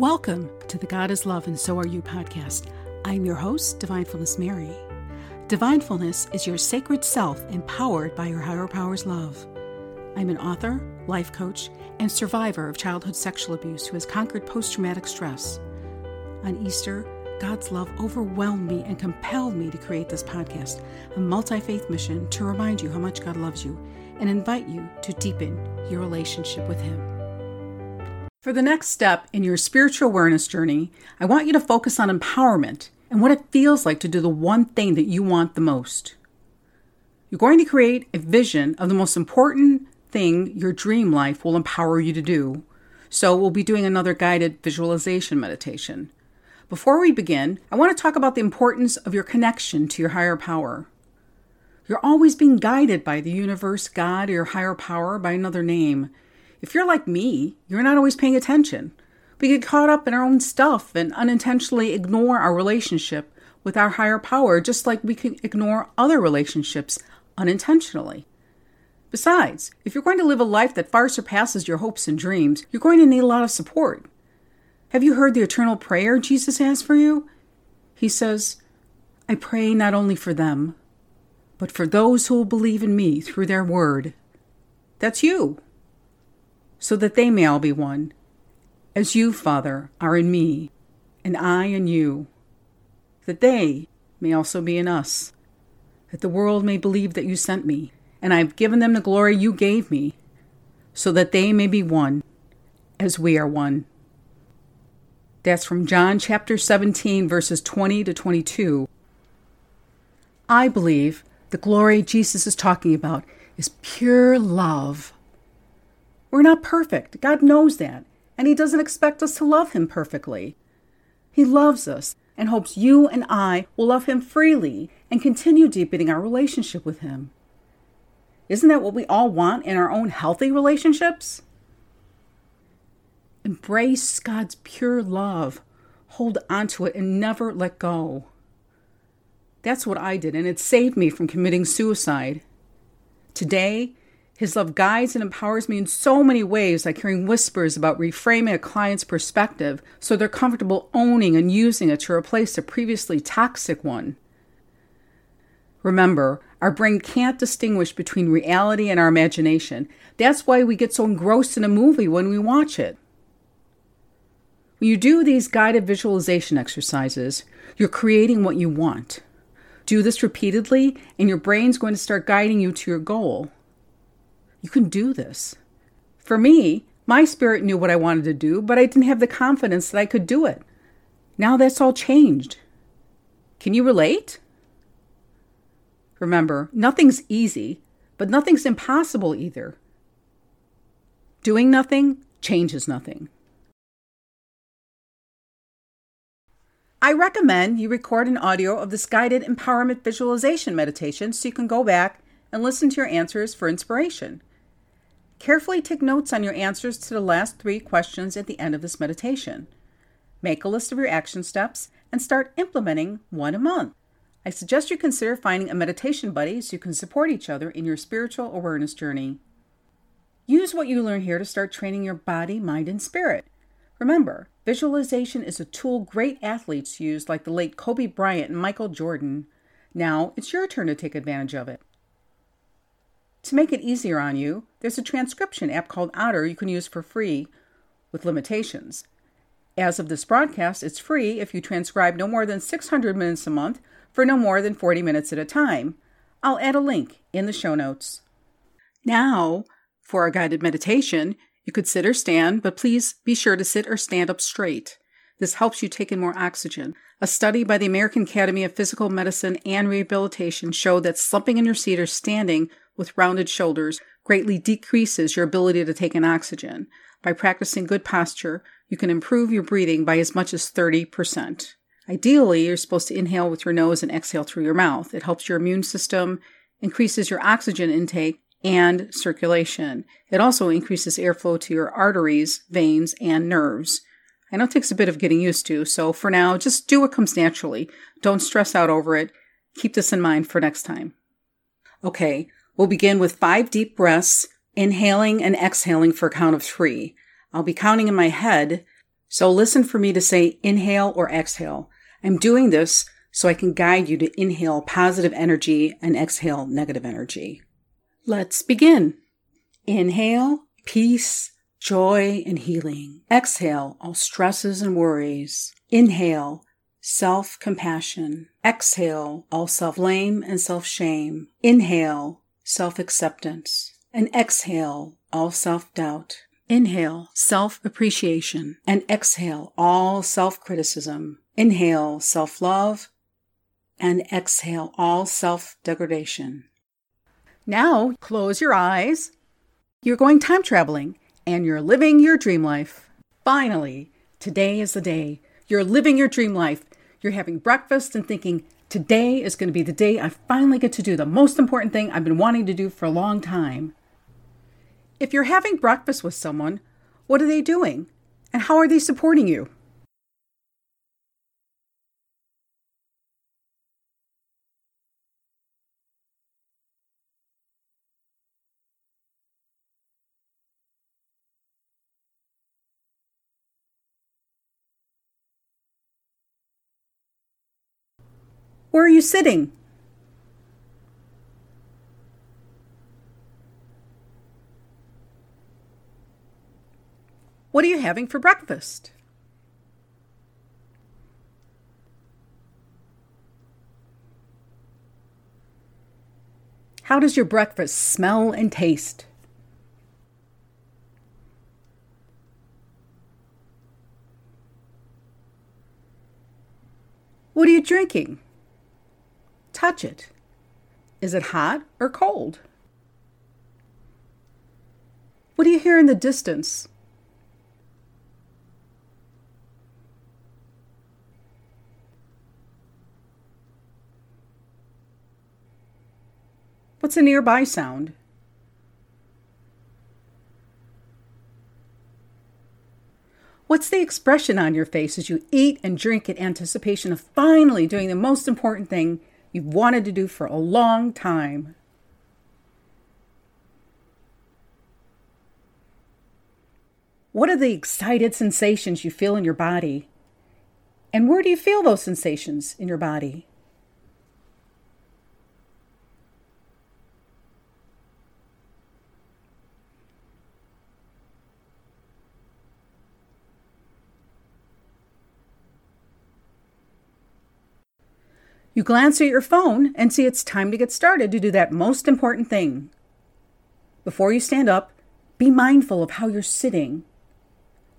Welcome to the God is Love and So Are You podcast. I'm your host, Divinefulness Mary. Divinefulness is your sacred self empowered by your higher power's love. I'm an author, life coach, and survivor of childhood sexual abuse who has conquered post traumatic stress. On Easter, God's love overwhelmed me and compelled me to create this podcast, a multi faith mission to remind you how much God loves you and invite you to deepen your relationship with Him. For the next step in your spiritual awareness journey, I want you to focus on empowerment and what it feels like to do the one thing that you want the most. You're going to create a vision of the most important thing your dream life will empower you to do. So, we'll be doing another guided visualization meditation. Before we begin, I want to talk about the importance of your connection to your higher power. You're always being guided by the universe, God, or your higher power by another name. If you're like me, you're not always paying attention. We get caught up in our own stuff and unintentionally ignore our relationship with our higher power, just like we can ignore other relationships unintentionally. Besides, if you're going to live a life that far surpasses your hopes and dreams, you're going to need a lot of support. Have you heard the eternal prayer Jesus has for you? He says, I pray not only for them, but for those who will believe in me through their word. That's you so that they may all be one, as you, Father, are in me, and I in you, that they may also be in us, that the world may believe that you sent me, and I have given them the glory you gave me, so that they may be one, as we are one. That's from John chapter 17, verses 20 to 22. I believe the glory Jesus is talking about is pure love we're not perfect. God knows that. And He doesn't expect us to love Him perfectly. He loves us and hopes you and I will love Him freely and continue deepening our relationship with Him. Isn't that what we all want in our own healthy relationships? Embrace God's pure love. Hold onto it and never let go. That's what I did, and it saved me from committing suicide. Today, his love guides and empowers me in so many ways, like hearing whispers about reframing a client's perspective so they're comfortable owning and using it to replace a previously toxic one. Remember, our brain can't distinguish between reality and our imagination. That's why we get so engrossed in a movie when we watch it. When you do these guided visualization exercises, you're creating what you want. Do this repeatedly, and your brain's going to start guiding you to your goal. You can do this. For me, my spirit knew what I wanted to do, but I didn't have the confidence that I could do it. Now that's all changed. Can you relate? Remember, nothing's easy, but nothing's impossible either. Doing nothing changes nothing. I recommend you record an audio of this guided empowerment visualization meditation so you can go back and listen to your answers for inspiration. Carefully take notes on your answers to the last three questions at the end of this meditation. Make a list of your action steps and start implementing one a month. I suggest you consider finding a meditation buddy so you can support each other in your spiritual awareness journey. Use what you learn here to start training your body, mind, and spirit. Remember, visualization is a tool great athletes use, like the late Kobe Bryant and Michael Jordan. Now it's your turn to take advantage of it. To make it easier on you, there's a transcription app called Otter you can use for free with limitations. As of this broadcast, it's free if you transcribe no more than 600 minutes a month for no more than 40 minutes at a time. I'll add a link in the show notes. Now, for our guided meditation, you could sit or stand, but please be sure to sit or stand up straight. This helps you take in more oxygen. A study by the American Academy of Physical Medicine and Rehabilitation showed that slumping in your seat or standing with rounded shoulders greatly decreases your ability to take in oxygen. By practicing good posture, you can improve your breathing by as much as 30%. Ideally, you're supposed to inhale with your nose and exhale through your mouth. It helps your immune system, increases your oxygen intake, and circulation. It also increases airflow to your arteries, veins, and nerves. I know it takes a bit of getting used to, so for now, just do what comes naturally. Don't stress out over it. Keep this in mind for next time. Okay, we'll begin with five deep breaths, inhaling and exhaling for a count of three. I'll be counting in my head. So listen for me to say inhale or exhale. I'm doing this so I can guide you to inhale positive energy and exhale negative energy. Let's begin. Inhale, peace, joy, and healing. Exhale, all stresses and worries. Inhale, self compassion. Exhale, all self blame and self shame. Inhale, self acceptance. And exhale, all self doubt. Inhale, self appreciation. And exhale, all self criticism. Inhale, self love. And exhale, all self degradation. Now, close your eyes. You're going time traveling and you're living your dream life. Finally, today is the day. You're living your dream life. You're having breakfast and thinking, today is going to be the day I finally get to do the most important thing I've been wanting to do for a long time. If you're having breakfast with someone, what are they doing? And how are they supporting you? Where are you sitting? What are you having for breakfast? How does your breakfast smell and taste? What are you drinking? Touch it. Is it hot or cold? What do you hear in the distance? What's a nearby sound? What's the expression on your face as you eat and drink in anticipation of finally doing the most important thing you've wanted to do for a long time. What are the excited sensations you feel in your body? And where do you feel those sensations in your body? You glance at your phone and see it's time to get started to do that most important thing. Before you stand up, be mindful of how you're sitting,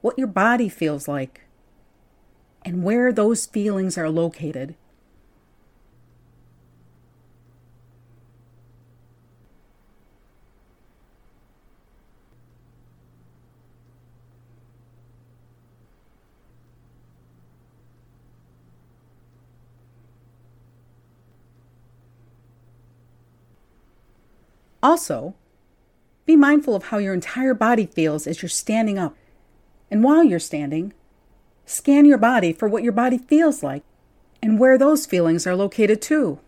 what your body feels like, and where those feelings are located. Also, be mindful of how your entire body feels as you're standing up. And while you're standing, scan your body for what your body feels like and where those feelings are located too.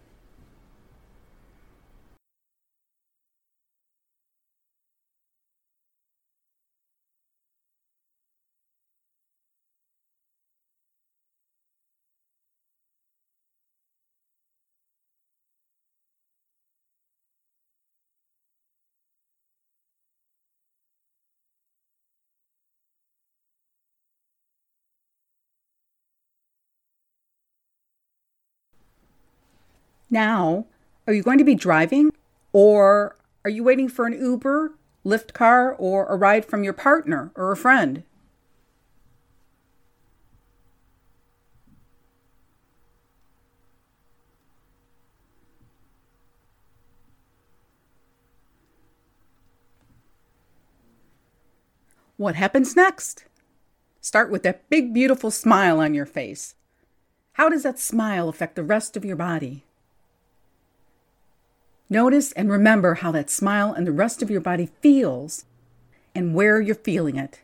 Now, are you going to be driving? Or are you waiting for an Uber, Lyft car, or a ride from your partner or a friend? What happens next? Start with that big, beautiful smile on your face. How does that smile affect the rest of your body? Notice and remember how that smile and the rest of your body feels and where you're feeling it.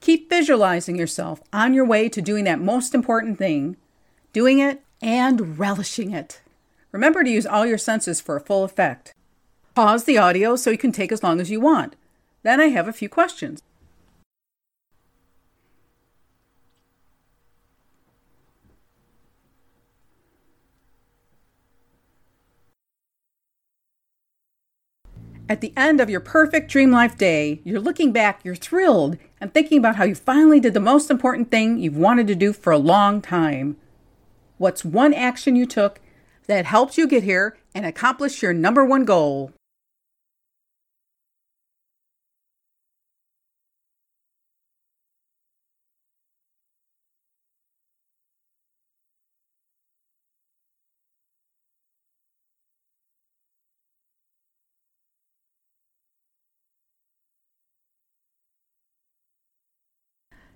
keep visualizing yourself on your way to doing that most important thing, doing it and relishing it. Remember to use all your senses for a full effect. Pause the audio so you can take as long as you want. Then I have a few questions. At the end of your perfect dream life day, you're looking back, you're thrilled, and thinking about how you finally did the most important thing you've wanted to do for a long time. What's one action you took that helped you get here and accomplish your number one goal?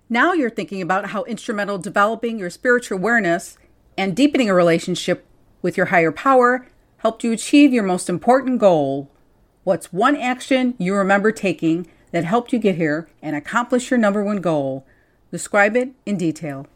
Now you're thinking about how instrumental developing your spiritual awareness and deepening a relationship with your higher power helped you achieve your most important goal. What's one action you remember taking that helped you get here and accomplish your number one goal? Describe it in detail.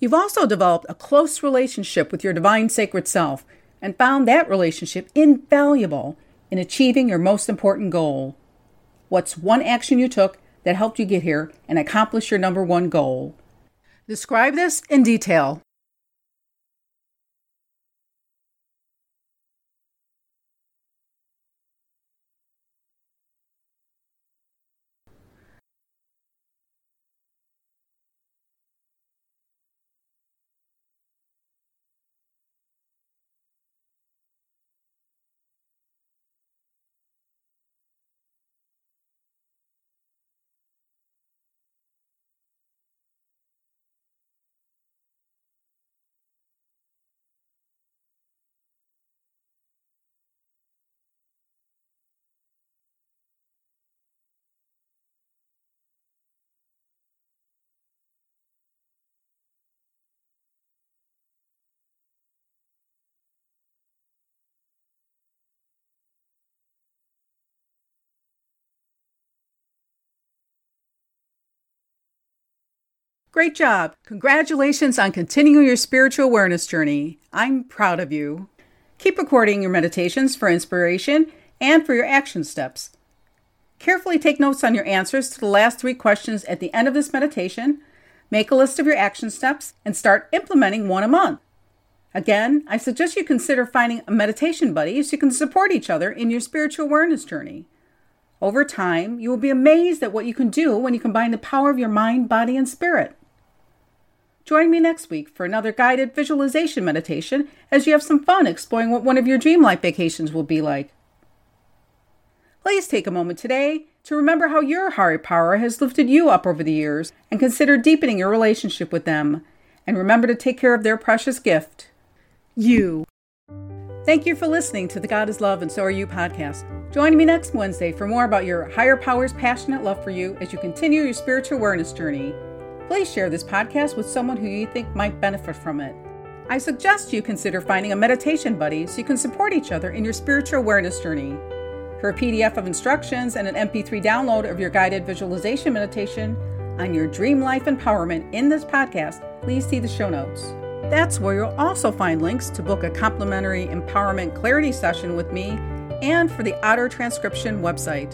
You've also developed a close relationship with your divine sacred self and found that relationship invaluable in achieving your most important goal. What's one action you took that helped you get here and accomplish your number one goal? Describe this in detail. Great job! Congratulations on continuing your spiritual awareness journey. I'm proud of you. Keep recording your meditations for inspiration and for your action steps. Carefully take notes on your answers to the last three questions at the end of this meditation. Make a list of your action steps and start implementing one a month. Again, I suggest you consider finding a meditation buddy so you can support each other in your spiritual awareness journey. Over time, you will be amazed at what you can do when you combine the power of your mind, body, and spirit. Join me next week for another guided visualization meditation as you have some fun exploring what one of your dream life vacations will be like. Please take a moment today to remember how your higher power has lifted you up over the years and consider deepening your relationship with them. And remember to take care of their precious gift, you. Thank you for listening to the God is Love and So Are You podcast. Join me next Wednesday for more about your higher power's passionate love for you as you continue your spiritual awareness journey. Please share this podcast with someone who you think might benefit from it. I suggest you consider finding a meditation buddy so you can support each other in your spiritual awareness journey. For a PDF of instructions and an MP3 download of your guided visualization meditation on your dream life empowerment in this podcast, please see the show notes. That's where you'll also find links to book a complimentary empowerment clarity session with me and for the Otter transcription website.